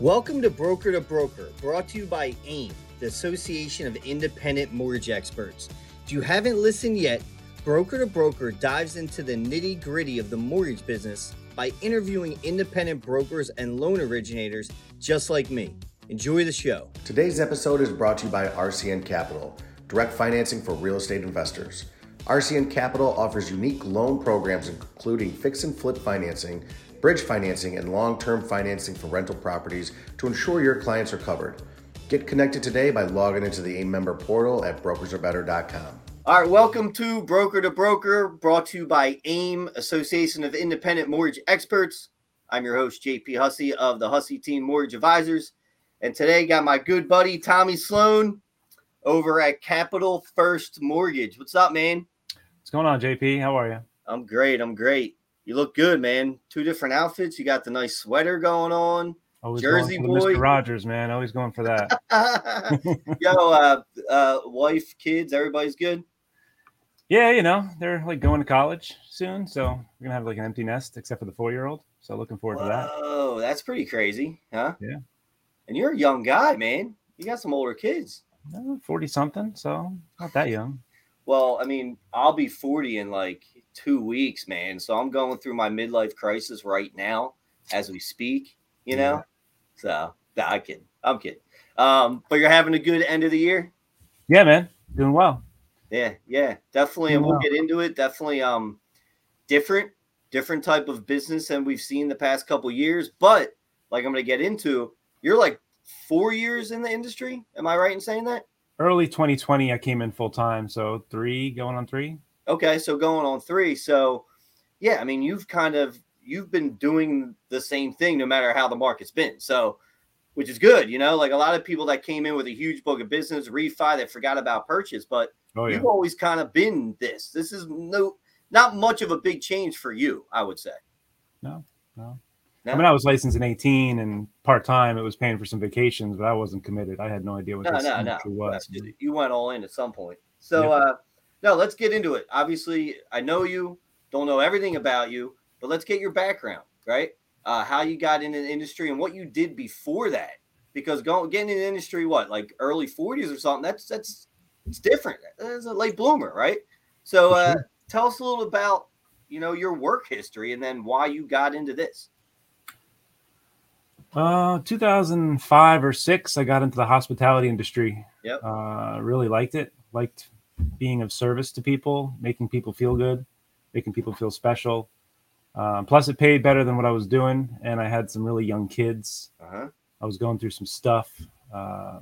Welcome to Broker to Broker, brought to you by AIM, the Association of Independent Mortgage Experts. If you haven't listened yet, Broker to Broker dives into the nitty gritty of the mortgage business by interviewing independent brokers and loan originators just like me. Enjoy the show. Today's episode is brought to you by RCN Capital, direct financing for real estate investors. RCN Capital offers unique loan programs including fix and flip financing, bridge financing, and long term financing for rental properties to ensure your clients are covered. Get connected today by logging into the AIM member portal at brokersarebetter.com. All right, welcome to Broker to Broker, brought to you by AIM, Association of Independent Mortgage Experts. I'm your host, JP Hussey of the Hussey Team Mortgage Advisors. And today got my good buddy Tommy Sloan over at Capital First Mortgage. What's up, man? What's going on, JP? How are you? I'm great. I'm great. You look good, man. Two different outfits. You got the nice sweater going on. Always Jersey going for boy. Mr. Rogers, man. Always going for that. Yo, uh, uh, wife, kids, everybody's good. yeah, you know, they're like going to college soon, so we're gonna have like an empty nest except for the four-year-old. So looking forward to that. Oh, that's pretty crazy, huh? Yeah. And you're a young guy, man. You got some older kids. Forty something, so not that young. Well, I mean, I'll be 40 in like two weeks, man. So I'm going through my midlife crisis right now as we speak, you know? Yeah. So, nah, I'm kidding. I'm kidding. Um, but you're having a good end of the year? Yeah, man, doing well. Yeah, yeah, definitely. And we'll get into it. Definitely um different, different type of business than we've seen the past couple years. But like I'm gonna get into, you're like four years in the industry. Am I right in saying that? Early 2020, I came in full time, so three going on three. Okay, so going on three. So yeah, I mean you've kind of you've been doing the same thing no matter how the market's been. So which is good, you know, like a lot of people that came in with a huge book of business, refi that forgot about purchase, but Oh yeah, you've always kind of been this. This is no not much of a big change for you, I would say. no, no. No? I mean, I was licensed in 18 and part time. It was paying for some vacations, but I wasn't committed. I had no idea what No, this no, no. was. You went all in at some point. So Yep. uh no, let's get into it. Obviously, I know you, don't know everything about you, but let's get your background, right? Uh how you got into the industry and what you did before that. Because going getting in the industry, what, like early 40s or something, that's that's it's different. It's a late bloomer, right? So uh sure. tell us a little about you know your work history and then why you got into this. Uh, 2005 or six, I got into the hospitality industry. Yep. Uh, really liked it. Liked being of service to people, making people feel good, making people feel special. Um, plus, it paid better than what I was doing, and I had some really young kids. Uh-huh. I was going through some stuff. Uh,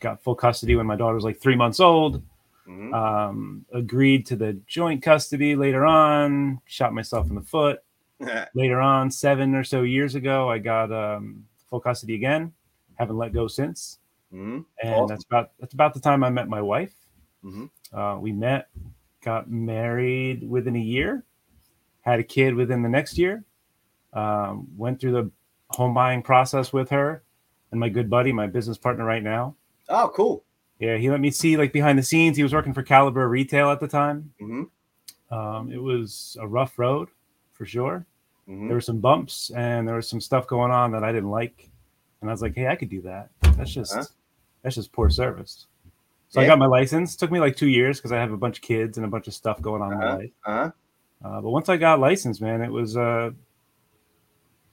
got full custody when my daughter was like three months old. Mhm. Um, agreed to the joint custody later on. Shot myself in the foot later on, seven or so years ago, I got um, full custody again. Haven't let go since, Mhm. and Awesome. that's about that's about the time I met my wife. Mhm. Uh, we met, got married within a year, had a kid within the next year. Um, went through the home buying process with her, and my good buddy, my business partner right now. Oh, cool. Yeah, he let me see like behind the scenes. He was working for Caliber Retail at the time. Mhm. Um, it was a rough road for sure Mhm. there were some bumps and there was some stuff going on that I didn't like. And I was like, hey, I could do that. That's just Huh? that's just poor service. So Yeah. I got my license. took me like two years because I have a bunch of kids and a bunch of stuff going on in my Uh-huh. life. Uh-huh. Uh, but once I got licensed, man, it was uh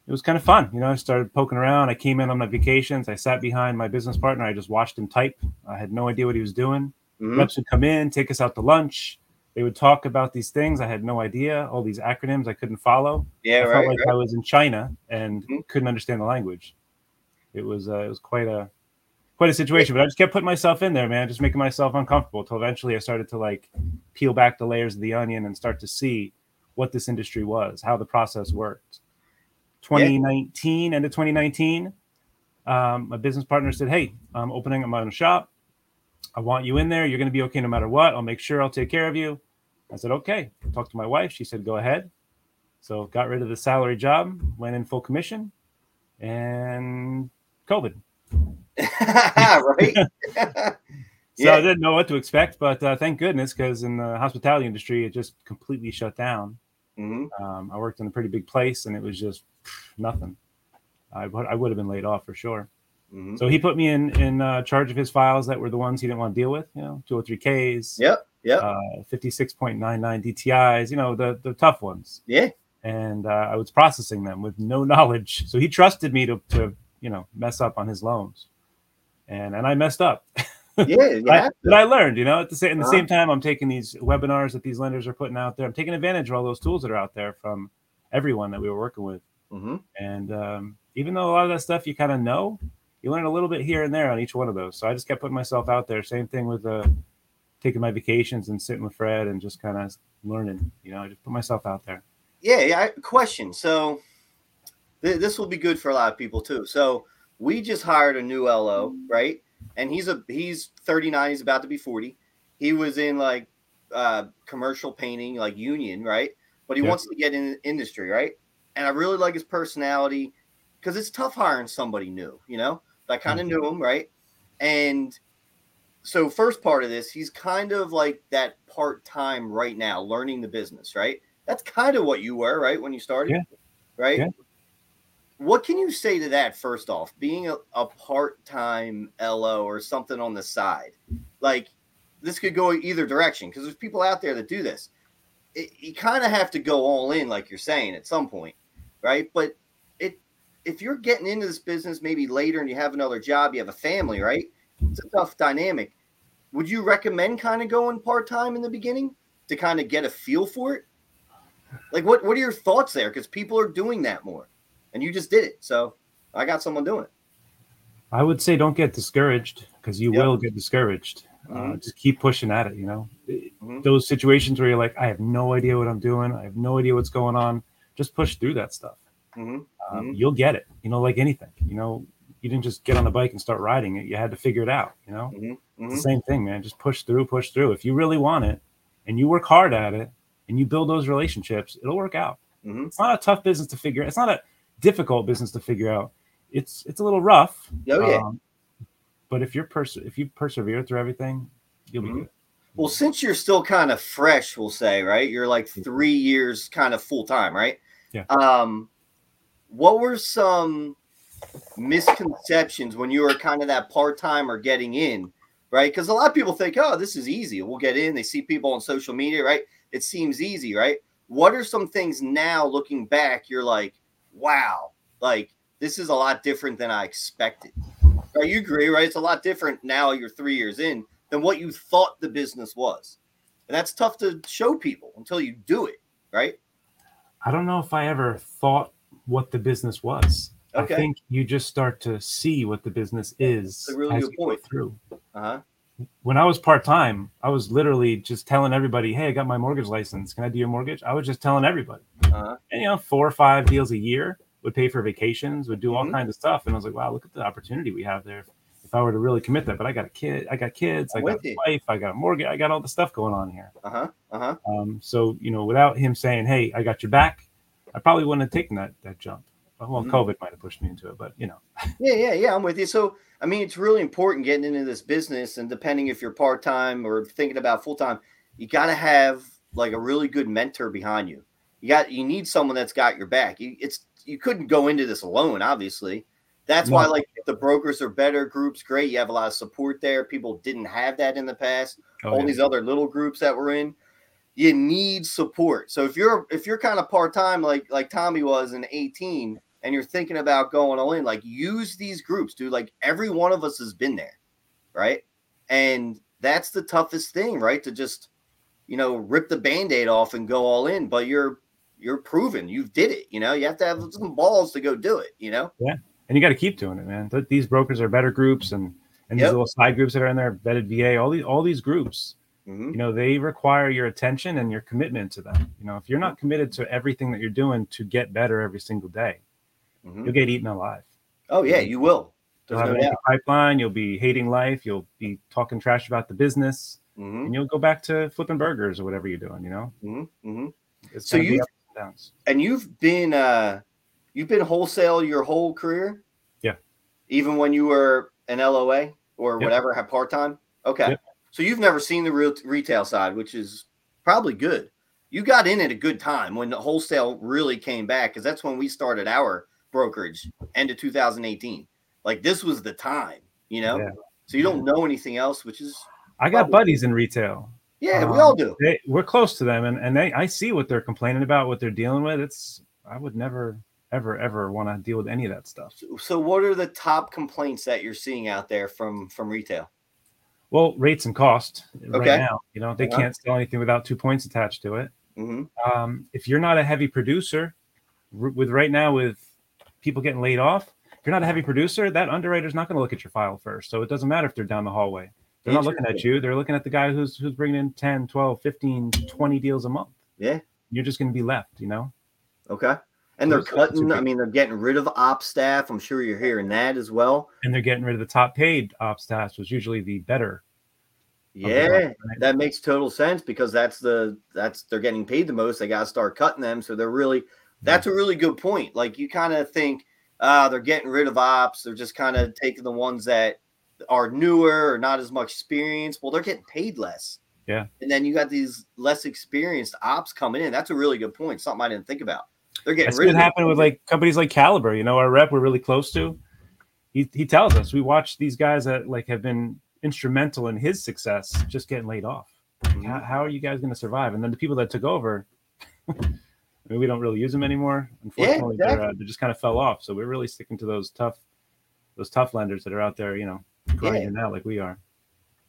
it was kind of fun. You know, I started poking around. I came in on my vacations. I sat behind my business partner. I just watched him type. I had no idea what he was doing. Mhm. Reps would come in, take us out to lunch. They would talk about these things. I had no idea. All these acronyms I couldn't follow. Yeah, I right. felt like right. I was in China and Mhm. couldn't understand the language. It was uh, it was quite a quite a situation, but I just kept putting myself in there, man, just making myself uncomfortable. Till eventually, I started to like peel back the layers of the onion and start to see what this industry was, how the process worked. 2019, end of 2019, um, my business partner said, "Hey, I'm opening up my own shop. I want you in there. You're going to be okay no matter what. I'll make sure I'll take care of you." I said, "Okay." Talked to my wife. She said, "Go ahead." So got rid of the salary job, went in full commission, and COVID. right? So Yeah. I didn't know what to expect, but uh, thank goodness because in the hospitality industry, it just completely shut down. hmm Um, I worked in a pretty big place, and it was just nothing. I would I would have been laid off for sure. Mhm. So he put me in in uh, charge of his files that were the ones he didn't want to deal with. You know, 203ks, Yep. Yep. uh, 56.99 DTIs. You know, the the tough ones. yeah. And uh, I was processing them with no knowledge. So he trusted me to to you know mess up on his loans, and and I messed up. Yeah. Have but I learned, you know, at the same, the Uh-huh. same time, I'm taking these webinars that these lenders are putting out there. I'm taking advantage of all those tools that are out there from everyone that we were working with. hmm And um, even though a lot of that stuff you kind of know, you learn a little bit here and there on each one of those. So I just kept putting myself out there. Same thing with uh, taking my vacations and sitting with Fred and just kind of learning. You know, I just put myself out there. Yeah, yeah. Question. So th- this will be good for a lot of people too. So we just hired a new LO, right? And he's a he's 39. He's about to be 40. He was in like uh, commercial painting, like union, right? But he Yeah. wants to get in the industry, right? And I really like his personality because it's tough hiring somebody new, you know. I kind of knew him, right? And so first part of this, he's kind of like that part time right now, learning the business, right? That's kind of what you were, right, when you started, Yeah. right? Yeah. What can you say to that? First off, being a, a part time LO or something on the side, like this could go either direction because there's people out there that do this. It, you kind of have to go all in, like you're saying, at some point, right? But it if you're getting into this business maybe later and you have another job, you have a family, right? It's a tough dynamic. Would you recommend kind of going part time in the beginning to kind of get a feel for it? Like, what what are your thoughts there? Because people are doing that more, and you just did it. So I got someone doing it. I would say don't get discouraged because you Yep. will get discouraged. Uh, Mhm. just keep pushing at it. You know, Mhm. those situations where you're like, I have no idea what I'm doing. I have no idea what's going on. Just push through that stuff. Mhm. Um. You'll get it. You know, like anything. You know, you didn't just get on the bike and start riding it. You had to figure it out. You know, Mhm. it's the same thing, man. Just push through, push through. If you really want it and you work hard at it and you build those relationships, it'll work out. It's not a tough business to figure. It's not a difficult business to figure out. It's it's a little rough. Oh, yeah. um, but if you're pers- if you persevere through everything, you'll Mhm. be good. Well, since you're still kind of fresh, we'll say, right? You're like three years kind of full time, right? Yeah. Um, what were some misconceptions when you were kind of that part time or getting in, right? Because a lot of people think, oh, this is easy. We'll get in. They see people on social media, right? It seems easy, right? What are some things now looking back? You're like, wow, like this is a lot different than I expected. Right? You agree, right? It's a lot different now. You're three years in than what you thought the business was. And that's tough to show people until you do it, right? I don't know if I ever thought what the business was. Okay. I think you just start to see what the business is That's a really as good you go point. through. Uh-huh. When I was part time, I was literally just telling everybody, "Hey, I got my mortgage license. Can I do your mortgage?" I was just telling everybody, Uh-huh. and you know, four or five deals a year would pay for vacations, would do all Mhm. kinds of stuff, and I was like, "Wow, look at the opportunity we have there." If I were to really commit that, but I got a kid, I got kids, I I'm got a wife, I got a mortgage, I got all the stuff going on here. Uh-huh. Uh-huh. Um, so you know, without him saying, "Hey, I got your back," I probably wouldn't have taken that that jump. Well, Mhm. COVID might have pushed me into it, but you know, Yeah, yeah, yeah. I'm with you. So, I mean, it's really important getting into this business, and depending if you're part time or thinking about full time, you got to have like a really good mentor behind you. You got you need someone that's got your back. You it's you couldn't go into this alone, obviously. That's why like the brokers are better groups, great. You have a lot of support there. People didn't have that in the past. oh, all yeah. these other little groups that we're in you need support so if you're if you're kind of part-time like like tommy was in 18 and you're thinking about going all in like use these groups dude like every one of us has been there right and that's the toughest thing right to just you know rip the band-aid off and go all in but you're you're proven you've did it you know you have to have some balls to go do it you know Yeah. and you got to keep doing it, man. These brokers are better groups, and and these little side groups that are in there, vetted VA, all these all these groups, Mhm. you know, they require your attention and your commitment to them. You know, if you're not committed to everything that you're doing to get better every single day, Mhm. you'll get eaten alive. oh yeah you will You'll have no doubt pipeline. You'll be hating life. You'll be talking trash about the business, Mhm. and you'll go back to flipping burgers or whatever you're doing. You know, Mhm. Mhm. it's So you- and and you've been uh you've been wholesale your whole career Yeah. even when you were an loa or Yep. whatever had part-time okay Yep. so you've never seen the real retail side which is probably good you got in at a good time when the wholesale really came back because that's when we started our brokerage end of 2018. Like this was the time, you know. Yeah. So you don't know anything else, which is I got Probably. buddies in retail. yeah, we Um, all do. They, we're close to them, and and they I see what they're complaining about, what they're dealing with. It's I would never ever ever want to deal with any of that stuff. So what are the top complaints that you're seeing out there from from retail? Well, rates and cost right now. You know they Uh-huh. can't sell anything without two points attached to it. hmm um, if you're not a heavy producer, with right now with people getting laid off, if you're not a heavy producer, that underwriter's not going to look at your file first. So it doesn't matter if they're down the hallway. They're not looking at you. They're looking at the guy who's who's bringing in 10, 12, 15, 20 deals a month. Yeah. You're just going to be left, you know? Okay. And they're cutting. I mean, they're getting rid of op staff. I'm sure you're hearing that as well. And they're getting rid of the top paid ops staffs, was usually the better. the Yeah, right? that makes total sense because that's the that's they're getting paid the most. They got to start cutting them. So they're really that's a really good point. Like you kind of think, uh, they're getting rid of ops. They're just kind of taking the ones that are newer or not as much experience. Well, they're getting paid less. Yeah. And then you got these less experienced ops coming in. That's a really good point. Something I didn't think about. They're getting That's rid of with like companies like Caliber. You know, our rep we're really close to. He he tells us we watch these guys that like have been instrumental in his success just getting laid off. Mhm. How, how are you guys going to survive? And then the people that took over, I mean, we don't really use them anymore. Unfortunately, they're, exactly. uh, they just kind of fell off. So we're really sticking to those tough, those tough lenders that are out there, you know, grinding out like we are.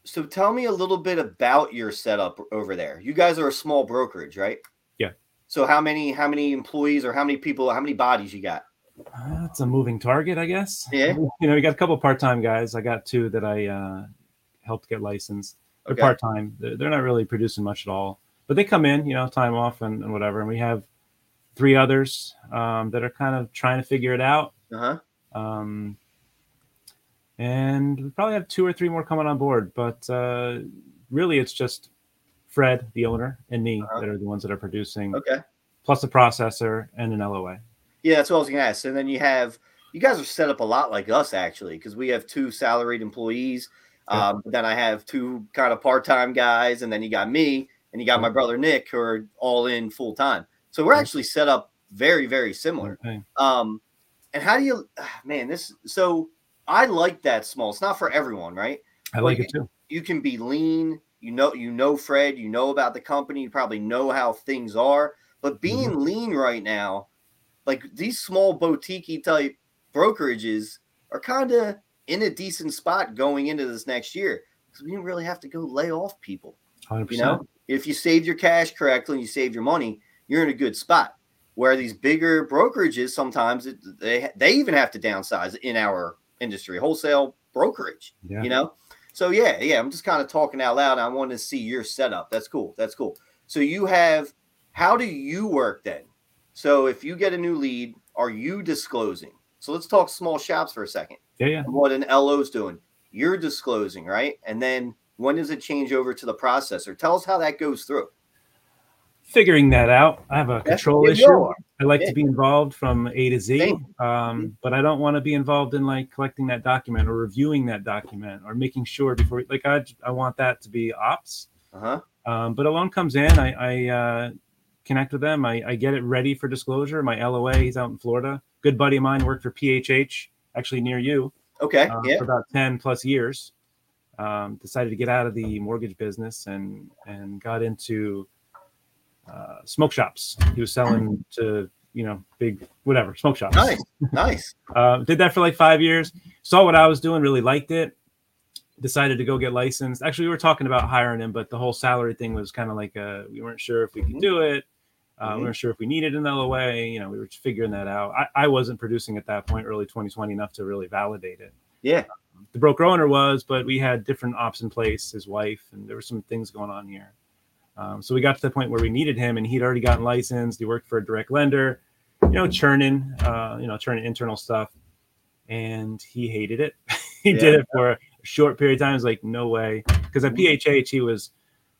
So tell me a little bit about your setup over there. You guys are a small brokerage, right? Yeah. So how many how many employees or how many people how many bodies you got? Uh, it's a moving target, I guess. Yeah. You know, we got a couple part-time guys. I got two that I uh, helped get licensed. They're Okay. part-time. They're, they're not really producing much at all, but they come in, you know, time off and, and whatever. And we have three others um, that are kind of trying to figure it out. Uh-huh. Um, and we probably have two or three more coming on board, but uh, really it's just Fred, the owner, and me Uh-huh. that are the ones that are producing, Okay. plus a processor and an LOA. Yeah, that's what I was gonna ask. And then you have you guys are set up a lot like us actually, because we have two salaried employees. Yeah. Um, then I have two kind of part-time guys, and then you got me and you got my brother Nick who are all in full time. So we're actually set up very, very similar. Okay. Um, and how do you, man? This so I like that small. It's not for everyone, right? I like it too. You can be lean. You know, you know Fred. You know about the company. You probably know how things are. But being lean right now, like these small boutique type brokerages, are kind of in a decent spot going into this next year because we didn't really have to go lay off people. 100%. You know, if you saved your cash correctly and you saved your money, you're in a good spot. Where these bigger brokerages sometimes it, they they even have to downsize in our industry, wholesale brokerage. yeah. You know, so yeah, yeah. I'm just kind of talking out loud. I want to see your setup. That's cool. That's cool. So you have. How do you work then? So if you get a new lead, are you disclosing? So let's talk small shops for a second yeah, yeah. what an LO's doing. You're disclosing, right? And then when does it change over to the processor? Tell us how that goes through. Figuring that out. I have a control issue. I like Yeah. to be involved from A to Z, Mm-hmm. um, but I don't want to be involved in like collecting that document or reviewing that document or making sure before. Like I, I want that to be ops. Uh huh. Um, but a loan comes in, I, I uh, connect with them. I, I get it ready for disclosure. My LOA, he's out in Florida. Good buddy of mine worked for PHH, actually near you, Okay. uh, yeah. for about ten plus years. Um, decided to get out of the mortgage business and and got into uh, smoke shops. He was selling to you know big whatever smoke shops. Nice. Nice. Uh, did that for like five years. Saw what I was doing, really liked it. Decided to go get licensed. Actually, we were talking about hiring him, but the whole salary thing was kind of like uh we weren't sure if we could Mhm. do it. Uh. We weren't sure if we needed an LOA. You know, we were figuring that out. I, I wasn't producing at that point, early 2020, enough to really validate it. Yeah. The broker owner was, but we had different ops in place. His wife, and there were some things going on here. Um, so we got to the point where we needed him, and he'd already gotten licensed. He worked for a direct lender, you know, churning, uh, you know, churning internal stuff, and he hated it. he did it for a short period of time. He was like, no way, because at. PHH he was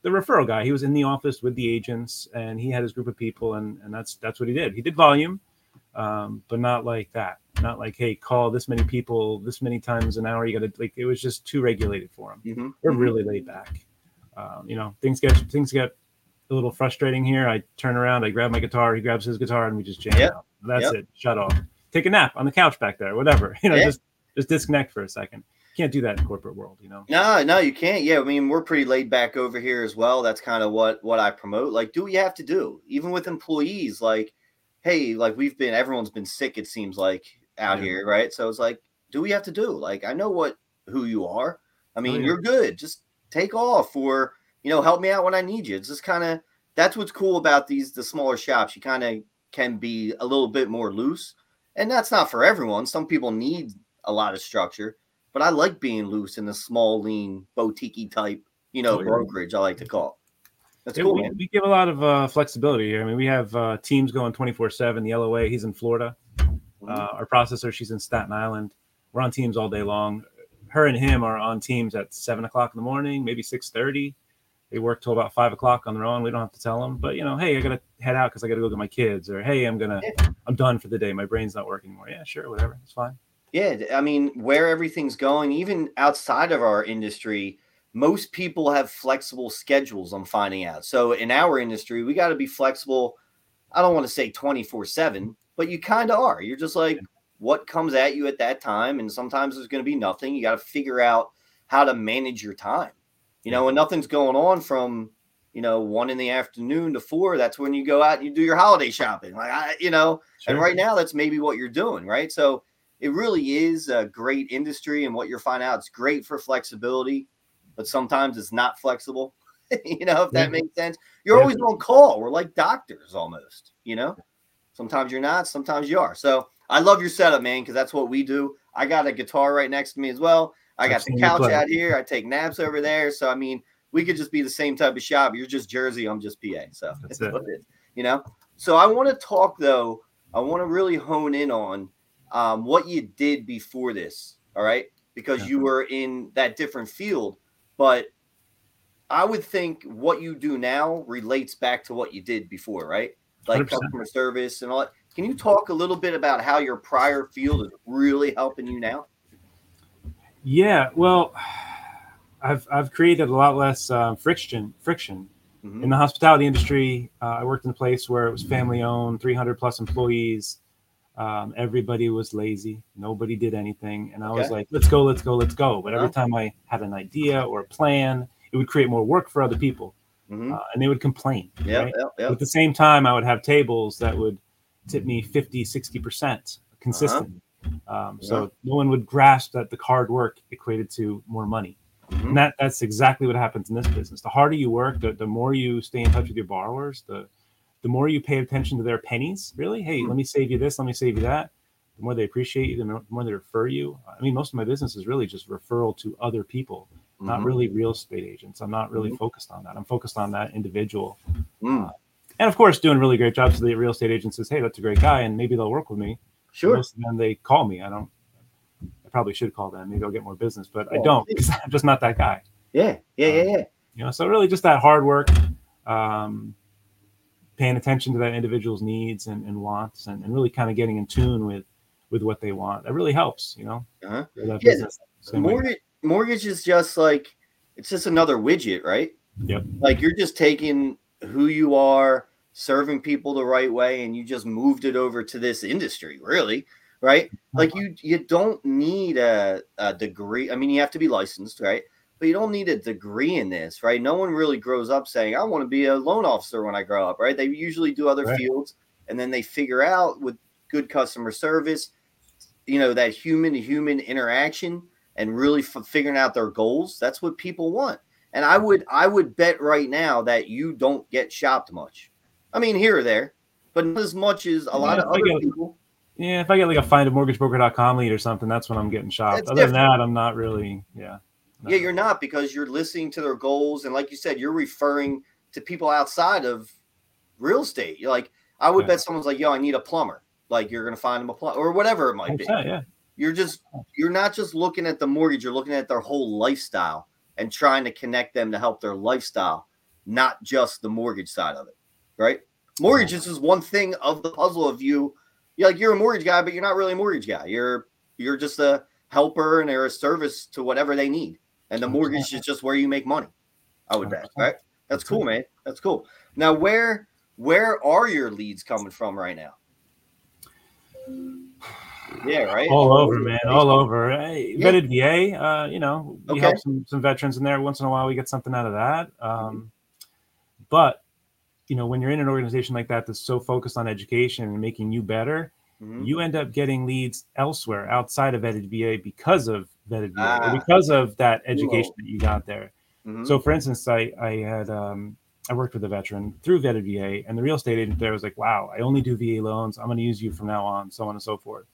the referral guy. He was in the office with the agents, and he had his group of people, and and that's that's what he did. He did volume, um, but not like that. Not like, hey, call this many people this many times an hour. You got to like. It was just too regulated for him hmm we're really laid back. Um, you know, things get things get a little frustrating here. I turn around, I grab my guitar, he grabs his guitar, and we just jam Yep. out. That's Yep. it. Shut off. take a nap on the couch back there, whatever. You know, Yeah. just just disconnect for a second. Can't do that in corporate world, you know. No, no, you can't. Yeah, I mean, we're pretty laid back over here as well. That's kind of what what I promote. Like, do what you have to do, even with employees. Like, hey, like we've been, everyone's been sick. It seems like out Yeah. here, right? So it's like, do what you have to do. Like, I know what who you are. I mean, Oh, yeah. you're good. Just take off, or you know, help me out when I need you. It's just kind of that's what's cool about these the smaller shops. You kind of can be a little bit more loose, and that's not for everyone. Some people need a lot of structure but I like being loose in the small, lean, boutique type, you know, Oh, yeah. brokerage. I like to call. it. That's Yeah, cool, we, we give a lot of uh, flexibility here. I mean, we have uh, teams going 24 7. The LOA, he's in Florida. Mm-hmm. Uh, our processor, she's in Staten Island. We're on teams all day long. Her and him are on teams at seven o'clock in the morning, maybe six thirty. They work till about five o'clock on their own. We don't have to tell them, but you know, hey, I gotta head out because I gotta go get my kids, or hey, I'm gonna, I'm done for the day. My brain's not working anymore. Yeah, sure, whatever, it's fine. Yeah, I mean, where everything's going, even outside of our industry, most people have flexible schedules. I'm finding out. So in our industry, we got to be flexible. I don't want to say 24 7, but you kind of are. You're just like, what comes at you at that time? And sometimes there's going to be nothing. You got to figure out how to manage your time. You know, when nothing's going on from, you know, one in the afternoon to four, that's when you go out and you do your holiday shopping. Like, I, you know, and right now, that's maybe what you're doing, right? So it really is a great industry, and what you're finding out, it's great for flexibility, but sometimes it's not flexible. you know, if that Yeah. makes sense. You're Yeah. always on call. We're like doctors almost. You know, sometimes you're not, sometimes you are. So I love your setup, man, because that's what we do. I got a guitar right next to me as well. I got the couch out here. I take naps over there. So I mean, we could just be the same type of shop. You're just Jersey. I'm just PA. So That's it. it. You know. So I want to talk though. I want to really hone in on um, what you did before this. All right, because you were in that different field, but I would think what you do now relates back to what you did before, right? Like 100%. customer service and all that. Can you talk a little bit about how your prior field is really helping you now? Yeah, well, I've I've created a lot less um, friction friction Mhm. in the hospitality industry. Uh, I worked in a place where it was family owned, 300 plus employees. Um, everybody was lazy. Nobody did anything, and I was like, "Let's go, let's go, let's go." But every Uh-huh. time I had an idea or a plan, it would create more work for other people, Mhm. uh, and they would complain. Yep, right? yep, But yep. At the same time, I would have tables that would tip me 50, 60% consistent. Um, so no one would grasp that the hard work equated to more money. Mhm. And that, that's exactly what happens in this business. The harder you work, the, the more you stay in touch with your borrowers, the, the more you pay attention to their pennies, really. Hey, Hmm. let me save you this, let me save you that. The more they appreciate you, the more- they refer you. I mean, most of my business is really just referral to other people, not Mhm. really real estate agents. I'm not really Mhm. focused on that. I'm focused on that individual Mm, and of course doing really great jobs so the real estate agent says hey that's a great guy and maybe they'll work with me sure. most of them they call me i don't i probably should call them maybe i'll get more business but i Oh, don't because i'm just not that guy Yeah, yeah, yeah, yeah. you know so really just that hard work um, paying attention to that individual's needs and, and wants and, and really kind of getting in tune with with what they want that really helps you know Uh-huh. Yeah, business way. Mortgage, mortgage is just like it's just another widget, right? Yep. Like you're just taking who you are, serving people the right way, and you just moved it over to this industry, really, right? Uh-huh. Like you you don't need a, a degree. I mean, you have to be licensed, right? But you don't need a degree in this, right? No one really grows up saying, I want to be a loan officer when I grow up, right? They usually do other Right. fields and then they figure out with good customer service, you know, that human to human interaction and really f- figuring out their goals. That's what people want. And I would I would bet right now that you don't get shopped much. I mean, here or there, but not as much as a lot Yeah, of other get people. yeah if i get like a find a mortgagebroker.com lead or something that's when i'm getting shopped That's other than that i'm not really yeah Yeah, you're not because you're listening to their goals, and like you said, you're referring to people outside of real estate. You're like, I would Yeah. bet someone's like, "Yo, I need a plumber." Like you're gonna find them a plumber or whatever it might be. 100%, yeah You're just you're not just looking at the mortgage. You're looking at their whole lifestyle and trying to connect them to help their lifestyle, not just the mortgage side of it. Right? Mortgage is just one thing of the puzzle of you. You're like you're a mortgage guy, but you're not really a mortgage guy. You're you're just a helper and they're a service to whatever they need. And the mortgage is just where you make money. I would bet. Right? That's That's cool, man. That's cool. Now, where where are your leads coming from right now? Yeah, right. All, over, man. All over. Hey, Yeah. Vetted VA. Uh, you know, we Okay. help some some veterans in there. Once in a while, we get something out of that. Um, but you know, when you're in an organization like that that's so focused on education and making you better, Mhm. you end up getting leads elsewhere outside of Vetted VA because of Vetted VA Ah. because of that education that you got there. Mhm. So, for instance, I I had um, I worked with a veteran through Vetted VA, and the real estate agent there was like, "Wow, I only do VA loans. I'm going to use you from now on," so on and so forth.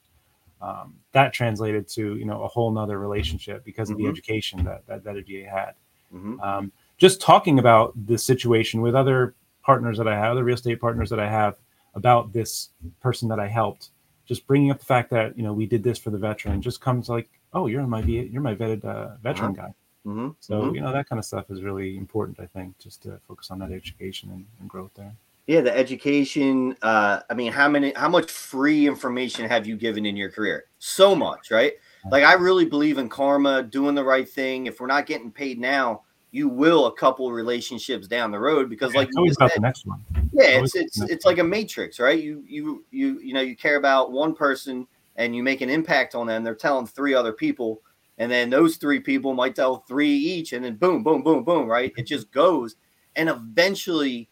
Um, that translated to you know a whole nother relationship because of the Mhm. education that that Vetted VA had. Mhm. Um, just talking about the situation with other partners that I have, other real estate partners that I have, about this person that I helped, just bringing up the fact that you know we did this for the veteran, just comes like, "Oh, you're my VA, you're my vetted uh, veteran guy." Mhm. So Mhm. you know that kind of stuff is really important. I think just to focus on that education and, and growth there. Yeah, the education. Uh, I mean, how many, how much free information have you given in your career? So much, right? Like, I really believe in karma, doing the right thing. If we're not getting paid now, you will a couple relationships down the road because, like it's you always about said, the next one. yeah, it's it's it's like a matrix, right? You you you you know you care about one person and you make an impact on them. They're telling three other people, and then those three people might tell three each, and then boom, boom, boom, boom, right? It just goes, and eventually,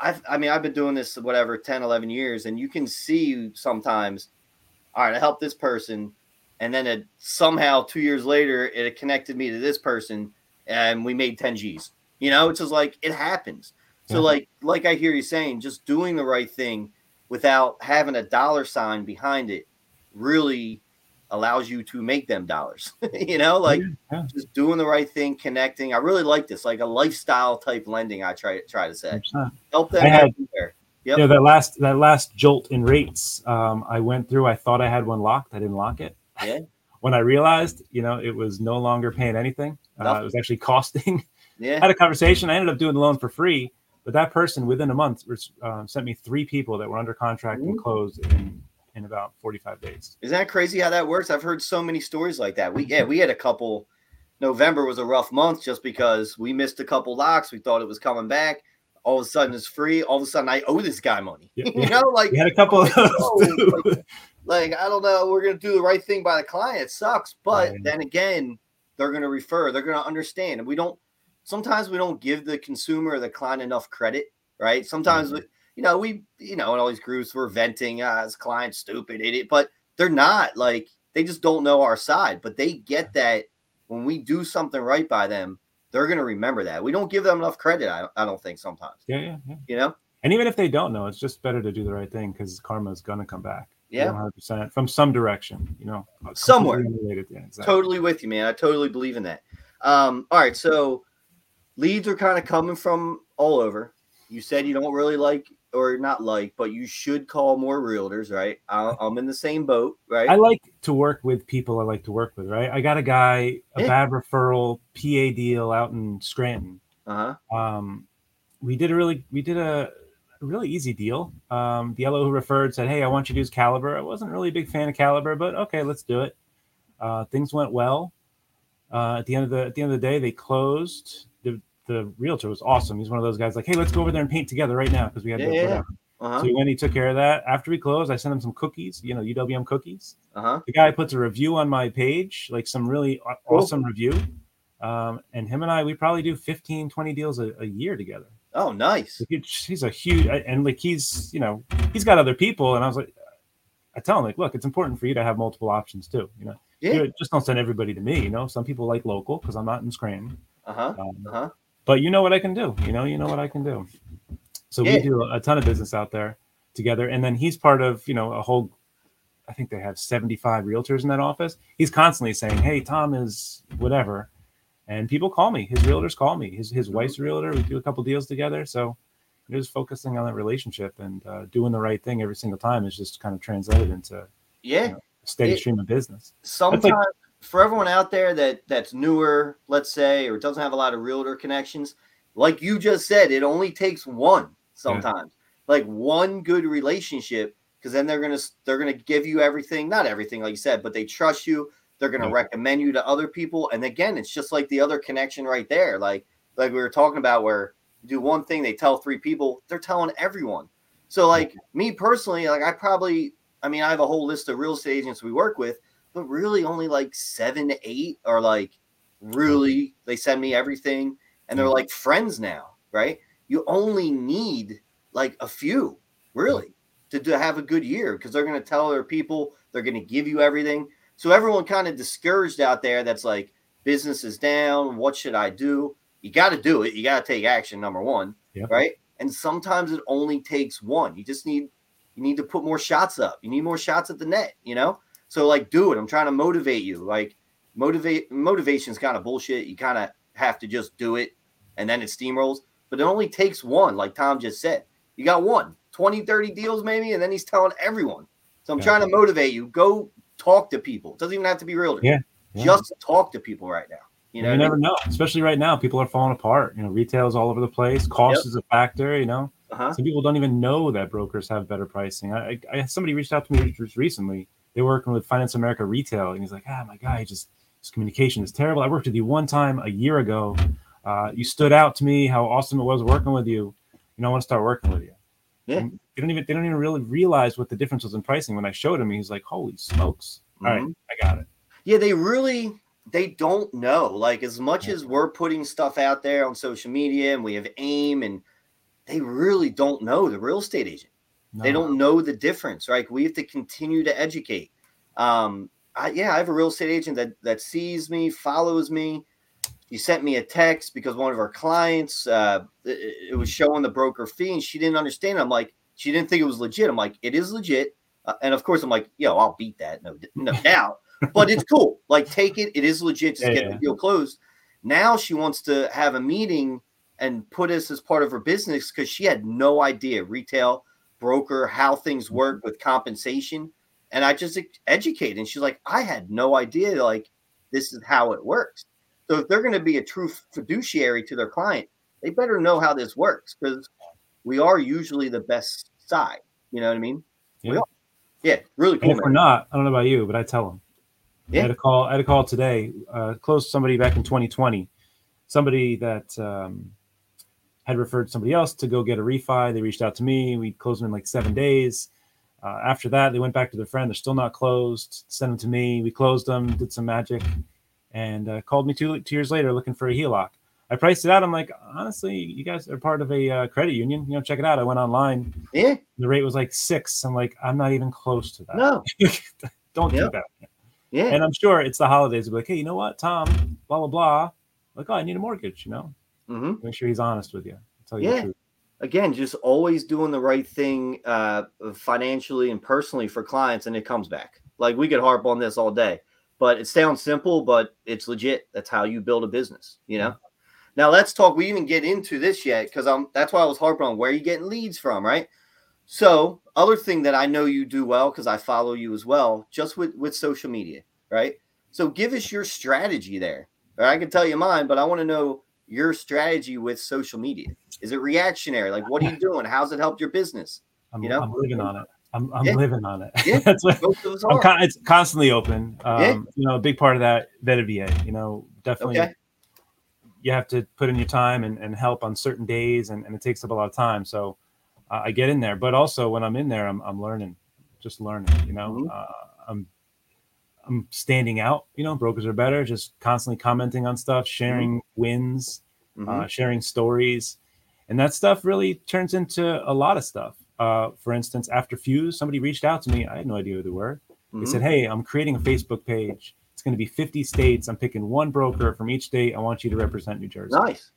I've I mean I've been doing this whatever 10, 11 years, and you can see sometimes, all right, I helped this person, and then it somehow two years later it connected me to this person, and we made ten G's. You know, it's just like it happens. So Yeah. like like I hear you saying, just doing the right thing without having a dollar sign behind it really allows you to make them dollars. you know, like yeah, just doing the right thing, connecting. I really like this, like a lifestyle type lending. I try try to say 100%. help them I had- everywhere. Yep. Yeah, that last that last jolt in rates, um, I went through. I thought I had one locked. I didn't lock it. Yeah. when I realized, you know, it was no longer paying anything. Uh, it was actually costing. I Yeah, had a conversation. I ended up doing the loan for free, but that person within a month um, sent me three people that were under contract and closed in in about forty five days. isn't that crazy how that works? I've heard so many stories like that. We yeah, we had a couple. November was a rough month just because we missed a couple locks. We thought it was coming back. All of a sudden, it's free. All of a sudden, I owe this guy money. Yeah, you know, like We had a couple of those. Like, like I don't know, we're gonna do the right thing by the client. It sucks, but Right. then again, they're gonna refer, they're gonna understand. And we don't sometimes we don't give the consumer or the client enough credit, right? Sometimes mm-hmm. we, you know, we you know, in all these groups we're venting ah, this client's stupid, idiot, but they're not like they just don't know our side, but they get that when we do something right by them, they're gonna remember that. We don't give them enough credit, I, I don't think sometimes, yeah, yeah, yeah. you know? And even if they don't know, it's just better to do the right thing because karma is gonna come back. Yeah. one hundred percent from some direction. You know, Somewhere. Related. Yeah, exactly. totally with you, man. I totally believe in that. Um, all right, so leads are kind of coming from all over. You said you don't really like or not like, but you should call more realtors, right? I, I'm in the same boat, right? I like to work with people I like to work with, right? I got a guy, a Yeah. bad referral PA deal out in Scranton. uh huh. Um, we did a really, we did a really easy deal. Um, the LO who referred said, "Hey, I want you to use Caliber." I wasn't really a big fan of Caliber, but okay, let's do it. Uh, things went well. Uh, at the end of the at the end of the day, they closed. The realtor was awesome. He's one of those guys like, "Hey, let's go over there and paint together right now because we had Yeah, the, yeah, whatever." Uh huh. So we went, he took care of that. After we closed, I sent him some cookies, you know, UWM cookies Uh huh. the guy puts a review on my page like some really Cool. awesome review um, and him and i we probably do 15 20 deals a, a year together Oh, nice. Like, he's a huge and like he's you know he's got other people and i was like i tell him like look it's important for you to have multiple options too you know Yeah. You just don't send everybody to me you know some people like local because i'm not in scranton Uh huh. um, Uh huh. But you know what I can do. You know, you know what I can do. So Yeah. we do a ton of business out there together, and then he's part of you know a whole. I think they have seventy five realtors in that office. He's constantly saying, "Hey, Tom is whatever," and people call me. His realtors call me. His his wife's a realtor. We do a couple deals together. So just focusing on that relationship and uh, doing the right thing every single time is just kind of translated into Yeah. a steady It- stream of business. sometimes for everyone out there that that's newer, let's say, or doesn't have a lot of realtor connections, like you just said, it only takes one sometimes, like one good relationship, because then they're gonna they're gonna give you everything, not everything, like you said, but they trust you. They're gonna Yeah. recommend you to other people, and again, it's just like the other connection right there, like like we were talking about, where you do one thing, they tell three people, they're telling everyone. So like me personally, like I probably I mean, I have a whole list of real estate agents we work with, but really only like seven to eight are like really mm-hmm. they send me everything and they're mm-hmm. like friends now, right? You only need like a few, really, to, to have a good year because they're going to tell their people they're going to give you everything. So everyone kind of discouraged out there that's like business is down. What should I do? You got to do it. You got to take action. Number one, Yep. right? And sometimes it only takes one. You just need you need to put more shots up. You need more shots at the net. You know. So like, do it. I'm trying to motivate you. Like, motivate motivation's kind of bullshit. You kind of have to just do it, and then it steamrolls. But it only takes one. Like Tom just said, you got one, 20, 30 deals maybe, and then he's telling everyone. So I'm Yeah. trying to motivate you. Go talk to people. It doesn't even have to be realtor. Yeah. Yeah. Just talk to people right now. You You, know, I mean? never know, especially right now. People are falling apart. You know, retail's all over the place. Cost Yep. is a factor. You know, Uh-huh. some people don't even know that brokers have better pricing. I, I, I somebody reached out to me just recently. They were working with Finance America Retail, and he's like, "Ah, my guy, just his communication is terrible. I worked with you one time a year ago. Uh, you stood out to me. How awesome it was working with you. You know, I want to start working with you." Yeah. And they don't even they don't even really realize what the difference was in pricing. When I showed him, he's like, "Holy smokes! All right, Mhm. I got it." Yeah, they really they don't know. Like as much as we're putting stuff out there on social media and we have aim and they really don't know the real estate agent. They don't know the difference, right? We have to continue to educate. Um, I, yeah, I have a real estate agent that that sees me, follows me. She sent me a text because one of our clients, uh, it, it was showing the broker fee, and she didn't understand. I'm like, she didn't think it was legit. I'm like, it is legit, uh, and of course, I'm like, yo, I'll beat that, no, no doubt. But it's cool. Like, take it. It is legit. Just Yeah, get yeah. the deal closed. Now she wants to have a meeting and put us as part of her business because she had no idea retail broker how things work with compensation and i just educated and she's like i had no idea like this is how it works so if they're going to be a true fiduciary to their client they better know how this works because we are usually the best side you know what i mean We Yeah. are. yeah really And cool if we're not, I don't know about you, but I tell them. Yeah. I had a call. I had a call today. Uh, closed somebody back in 2020. Somebody that um, had referred somebody else to go get a refi. They reached out to me. We closed them in like seven days. Uh, after that, they went back to their friend. They're still not closed. Sent them to me. We closed them. Did some magic, and uh, called me two two years later looking for a HELOC. I priced it out. I'm like, honestly, you guys are part of a uh, credit union. You know, check it out. I went online. yeah The rate was like six. I'm like, I'm not even close to that. no Don't Yeah. do that. yeah And I'm sure it's the holidays. They'll be like, hey, you know what, Tom, blah, blah, blah. Like, oh, I need a mortgage, you know? Hmm Make sure he's honest with you. Tell you Yeah. the truth. again, just always doing the right thing uh, financially and personally for clients, and it comes back. Like we could harp on this all day, but it sounds simple, but it's legit. That's how you build a business, you know. Now let's talk. We didn't get into this yet because I'm. That's why I was harping on where you getting leads from, right? So other thing that I know you do well because I follow you as well, just with with social media, right? So give us your strategy there. Or I can tell you mine, but I want to know your strategy with social media. Is it reactionary? Like, what are you doing? How's it helped your business? I'm, You know? I'm living on it. I'm, I'm Yeah. living on it. Yeah. That's what, Most of us I'm con- it's constantly open. Um, Yeah. You know, a big part of that, vetted VA, you know, definitely Okay. you have to put in your time and, and help on certain days, and, and it takes up a lot of time. So uh, I get in there, but also when I'm in there, I'm, I'm learning, just learning, you know, Mhm. uh, I'm, I'm standing out, you know, brokers are better, just constantly commenting on stuff, sharing wins, Mhm. uh, sharing stories, and that stuff really turns into a lot of stuff. Uh, for instance, after Fuse, somebody reached out to me. I had no idea who they were. They Mhm. said, "Hey, I'm creating a Facebook page. It's going to be 50 states. I'm picking one broker from each state. I want you to represent New Jersey." nice.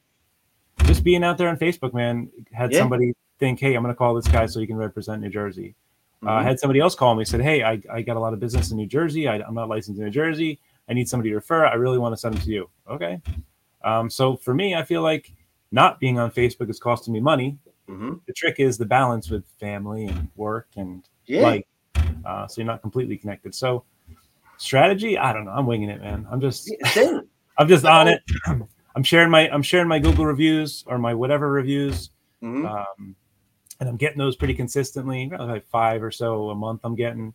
Just being out there on Facebook, man, had Yeah. somebody think, "Hey, I'm going to call this guy so he can represent New Jersey." Uh, I Mhm. had somebody else call me said, "Hey, I, I got a lot of business in New Jersey. I, I'm not licensed in New Jersey. I need somebody to refer. I really want to send them to you." Okay. Um, so for me, I feel like not being on Facebook is costing me money. Mhm. The trick is the balance with family and work and Yeah. life. Uh, so you're not completely connected. So strategy, I don't know. I'm winging it, man. I'm just Yeah. I'm just on it. I'm sharing my I'm sharing my Google reviews or my whatever reviews. Mhm. Um, and I'm getting those pretty consistently, like five or so a month. I'm getting,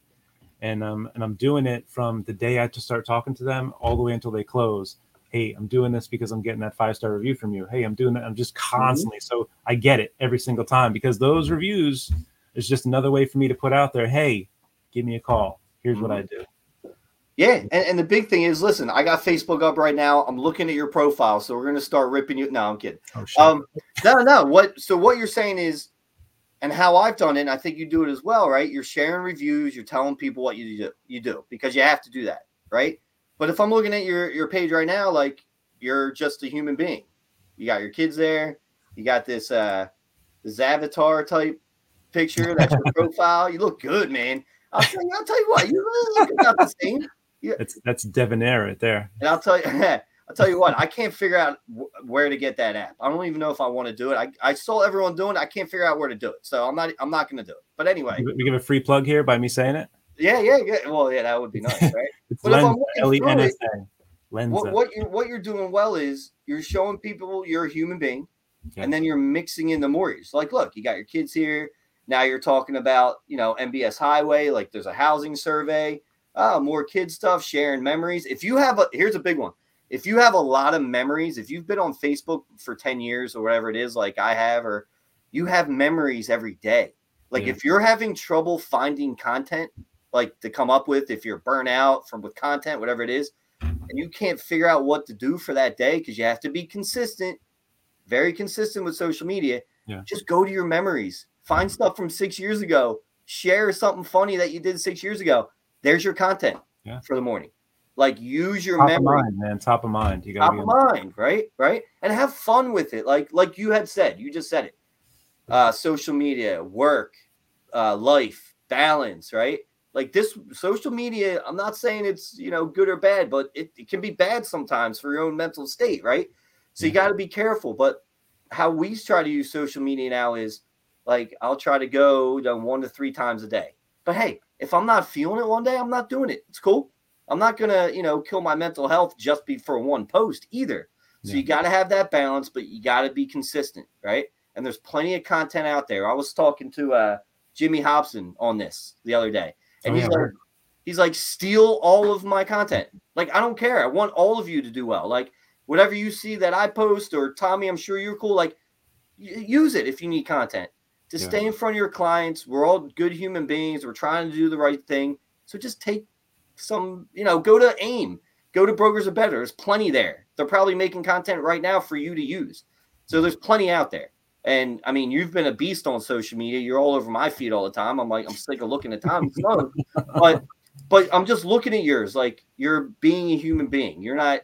and um, and I'm doing it from the day I just start talking to them all the way until they close. Hey, I'm doing this because I'm getting that five star review from you. Hey, I'm doing that. I'm just constantly so I get it every single time because those reviews is just another way for me to put out there. Hey, give me a call. Here's Mm-hmm. what I do. Yeah, and, and the big thing is, listen, I got Facebook up right now. I'm looking at your profile, so we're gonna start ripping you. No, I'm kidding. Oh shit. Um, no, no. What? So what you're saying is, and how I've done it, and I think you do it as well, right? You're sharing reviews. You're telling people what you do. You do because you have to do that, right? But if I'm looking at your your page right now, like you're just a human being. You got your kids there. You got this uh this avatar type picture. That's your profile. You look good, man. I'll tell you. I'll tell you what. You really look about the same. Yeah. That's that's debonair right there. And I'll tell you, I'll tell you what, I can't figure out wh- where to get that app. I don't even know if I want to do it. I, I saw everyone doing it. I can't figure out where to do it. So I'm not I'm not going to do it. But anyway, We give a free plug here by me saying it. yeah, yeah, yeah. Well, yeah, that would be nice, right? It's But if I'm Lensa, looking L E N S through A. Lensa. what what you what you're doing well is you're showing people you're a human being, Yeah. and then you're mixing in the mortgage. Like, look, you got your kids here. Now you're talking about you know MBS Highway. Like, there's a housing survey. Oh, more kid stuff, sharing memories. If you have a here's a big one. If you have a lot of memories, if you've been on Facebook for 10 years or whatever it is, like I have, or you have memories every day. Like Yeah. if you're having trouble finding content, like to come up with, if you're burnt out from with content, whatever it is, and you can't figure out what to do for that day because you have to be consistent, very consistent with social media. Yeah. Just go to your memories, find stuff from six years ago, share something funny that you did six years ago. There's your content Yeah. for the morning. Like use your top memory mind, man. Top of mind. You gotta of mind, right? Right, and have fun with it. Like like you had said, you just said it. Uh, social media, work, uh, life, balance, right? Like this social media, I'm not saying it's you know good or bad, but it, it can be bad sometimes for your own mental state, right? So you got to be careful. But how we try to use social media now is like I'll try to go you know, one to three times a day. But hey, if I'm not feeling it one day, I'm not doing it. It's cool. I'm not gonna, you know, kill my mental health just be for one post either. So Yeah. you got to have that balance, but you got to be consistent, right? And there's plenty of content out there. I was talking to uh, Jimmy Hobson on this the other day, and Oh, he's yeah, like, he's like, steal all of my content. Like I don't care. I want all of you to do well. Like whatever you see that I post or Tommy, I'm sure you're cool. Like use it if you need content. To Yeah. stay in front of your clients. We're all good human beings. We're trying to do the right thing. So just take some, you know, go to AIM, go to Brokers are Better. There's plenty there. They're probably making content right now for you to use. So there's plenty out there. And I mean, you've been a beast on social media. You're all over my feed all the time. I'm like, I'm sick of looking at Tommy's phone. But but I'm just looking at yours. Like you're being a human being. You're not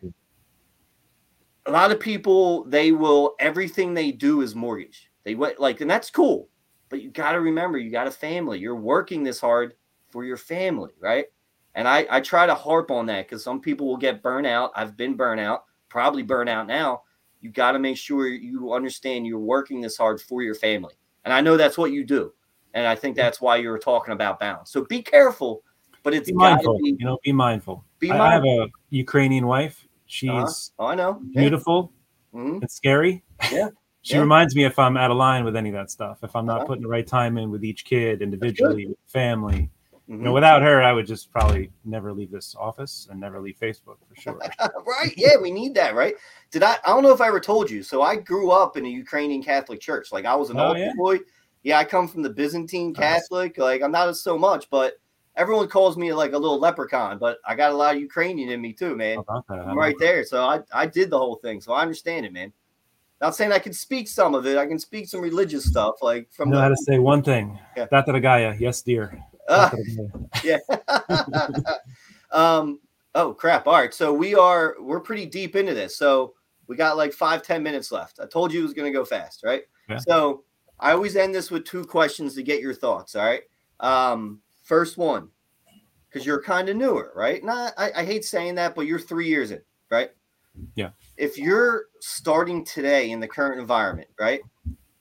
a lot of people, they will everything they do is mortgage. They went like, and that's cool. But you got to remember, you got a family. You're working this hard for your family, right? And I, I try to harp on that because some people will get burnout. I've been burnout, probably burnout now. You got to make sure you understand you're working this hard for your family. And I know that's what you do. And I think that's why you were talking about balance. So be careful, but it's Be got to mindful. be. You know, be mindful. Be I, I have a Ukrainian wife. She's Uh-huh. Oh, I know. Yeah. beautiful Mhm. and scary. Yeah. She Yeah. reminds me if I'm out of line with any of that stuff. If I'm not Uh-huh. putting the right time in with each kid individually, with family. Mm-hmm. You know, without her, I would just probably never leave this office and never leave Facebook for sure. right? Yeah, we need that, right? Did I? I don't know if I ever told you. So I grew up in a Ukrainian Catholic church. Like I was an Oh, old yeah? boy. Yeah, I come from the Byzantine Nice. Catholic. Like I'm not so much, but everyone calls me like a little leprechaun. But I got a lot of Ukrainian in me too, man. That, I'm right there. So I I did the whole thing. So I understand it, man. Not saying I can speak some of it. I can speak some religious stuff, like from know how to say one thing. Yeah. Dataragaya, yes, dear. Ah. Yeah. um. Oh crap! All right, so we are we're pretty deep into this. So we got like five ten minutes left. I told you it was going to go fast, right? Yeah. So I always end this with two questions to get your thoughts. All right. Um. First one, because you're kind of newer, right? Not I, I hate saying that, but you're three years in, right? Yeah. If you're starting today in the current environment, right?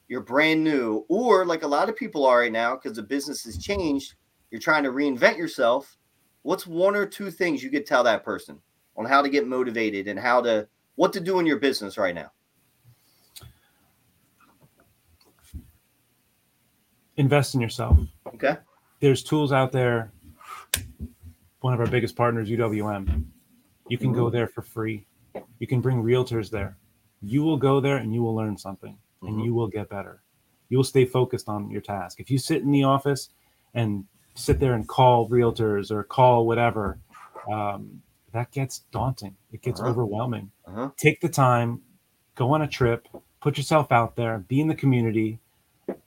You're brand new, or like a lot of people are right now because the business has changed. You're trying to reinvent yourself. What's one or two things you could tell that person on how to get motivated and how to what to do in your business right now? Invest in yourself. Okay. There's tools out there. One of our biggest partners, UWM. You can go there for free. You can bring realtors there. You will go there and you will learn something and Mhm. you will get better. You will stay focused on your task. If you sit in the office and sit there and call realtors or call whatever, um, that gets daunting. It gets uh-huh. overwhelming. Uh-huh. Take the time, go on a trip, put yourself out there, be in the community,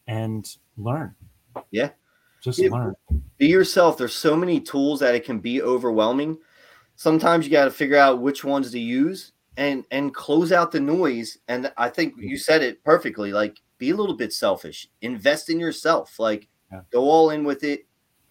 and learn. Yeah. Just yeah, learn. Be yourself. There's so many tools that it can be overwhelming. Sometimes you got to figure out which ones to use and and close out the noise. And I think you said it perfectly. Like, be a little bit selfish. Invest in yourself. Like, yeah. go all in with it.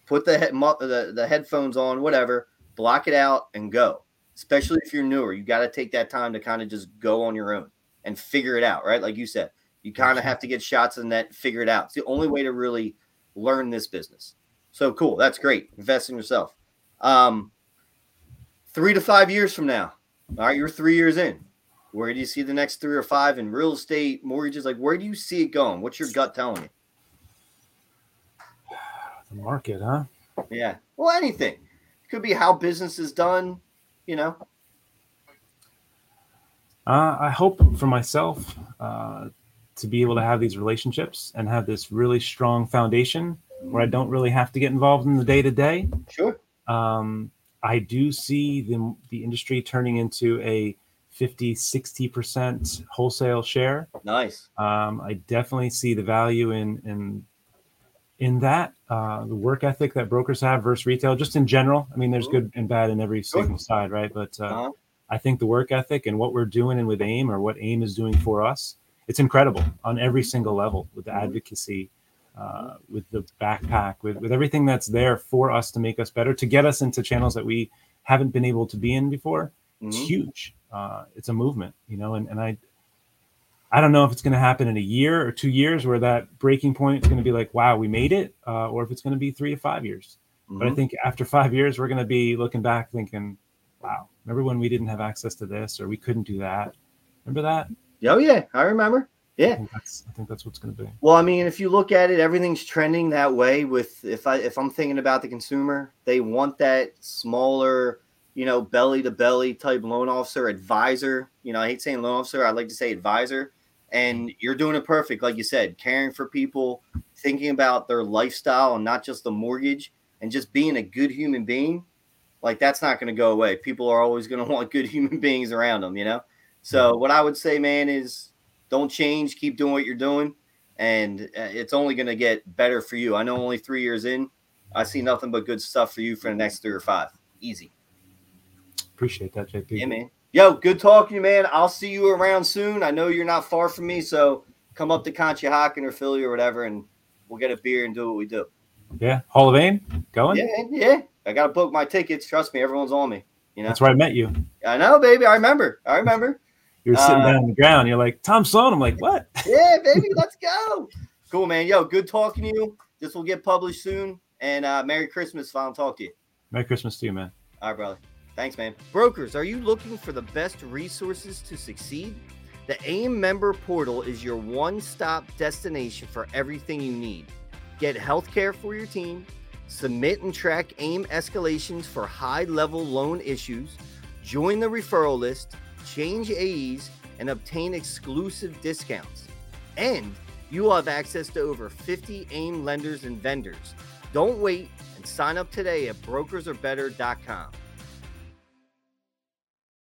Put the, head, the the headphones on, whatever. Block it out and go. Especially if you're newer, you got to take that time to kind of just go on your own and figure it out. Right, like you said, you kind of have to get shots in that, figure it out. It's the only way to really learn this business. So cool. That's great. Invest in yourself. Um, three to five years from now, all right, you're three years in. Where do you see the next three or five in real estate, mortgages? Like, where do you see it going? What's your gut telling you? Market, huh? Yeah. Well, anything. It could be how business is done, you know. Uh, I hope for myself uh, to be able to have these relationships and have this really strong foundation where I don't really have to get involved in the day to day. Sure. Um, I do see the, the industry turning into a 50, 60% wholesale share. Nice. Um, I definitely see the value in, in, in that, uh, the work ethic that brokers have versus retail, just in general. I mean, there's good and bad in every single side, right? But uh, uh-huh. I think the work ethic and what we're doing and with AIM or what AIM is doing for us, it's incredible on every single level with the mm-hmm. advocacy, uh, with the backpack, with, with everything that's there for us to make us better, to get us into channels that we haven't been able to be in before. Mm-hmm. It's huge. Uh, it's a movement, you know, and, and I, I don't know if it's going to happen in a year or two years where that breaking point is going to be like, wow, we made it, uh, or if it's going to be three to five years. Mm-hmm. But I mm-hmm. think after five years, we're going to be looking back thinking, wow, remember when we didn't have access to this or we couldn't do that? Remember that? Oh, yeah, I remember. Yeah, I think that's, I think that's what's going to be. Well, I mean, if you look at it, everything's trending that way. With if I if I'm thinking about the consumer, they want that smaller, you know, belly to belly type loan officer advisor. You know, I hate saying loan officer. I like to say advisor. And you're doing it perfect, like you said, caring for people, thinking about their lifestyle and not just the mortgage, and just being a good human being. Like that's not going to go away. People are always going to want good human beings around them. You know. So what I would say, man, is don't change. Keep doing what you're doing, and uh, it's only going to get better for you. I know only three years in, I see nothing but good stuff for you for the next three or five. Easy. Appreciate that, JP. Yeah, man. Yo, good talking to you, man. I'll see you around soon. I know you're not far from me, so come up to Conshohocken or Philly or whatever, and we'll get a beer and do what we do. Yeah, Hall of AIM going. Yeah, yeah. I got to book my tickets. Trust me, everyone's on me. You know, that's where I met you. I know, baby. I remember. I remember. You're sitting uh, down on the ground. You're like Tom Sloan. I'm like, what? Yeah, baby, let's go. Cool, man. Yo, good talking to you. This will get published soon. And uh, Merry Christmas if I don't talk to you. Merry Christmas to you, man. All right, brother. Thanks, man. Brokers, are you looking for the best resources to succeed? The AIM member portal is your one stop destination for everything you need. Get healthcare for your team, submit and track AIM escalations for high level loan issues, join the referral list change AEs, and obtain exclusive discounts. And you will have access to over 50 AIM lenders and vendors. Don't wait and sign up today at brokersarebetter.com.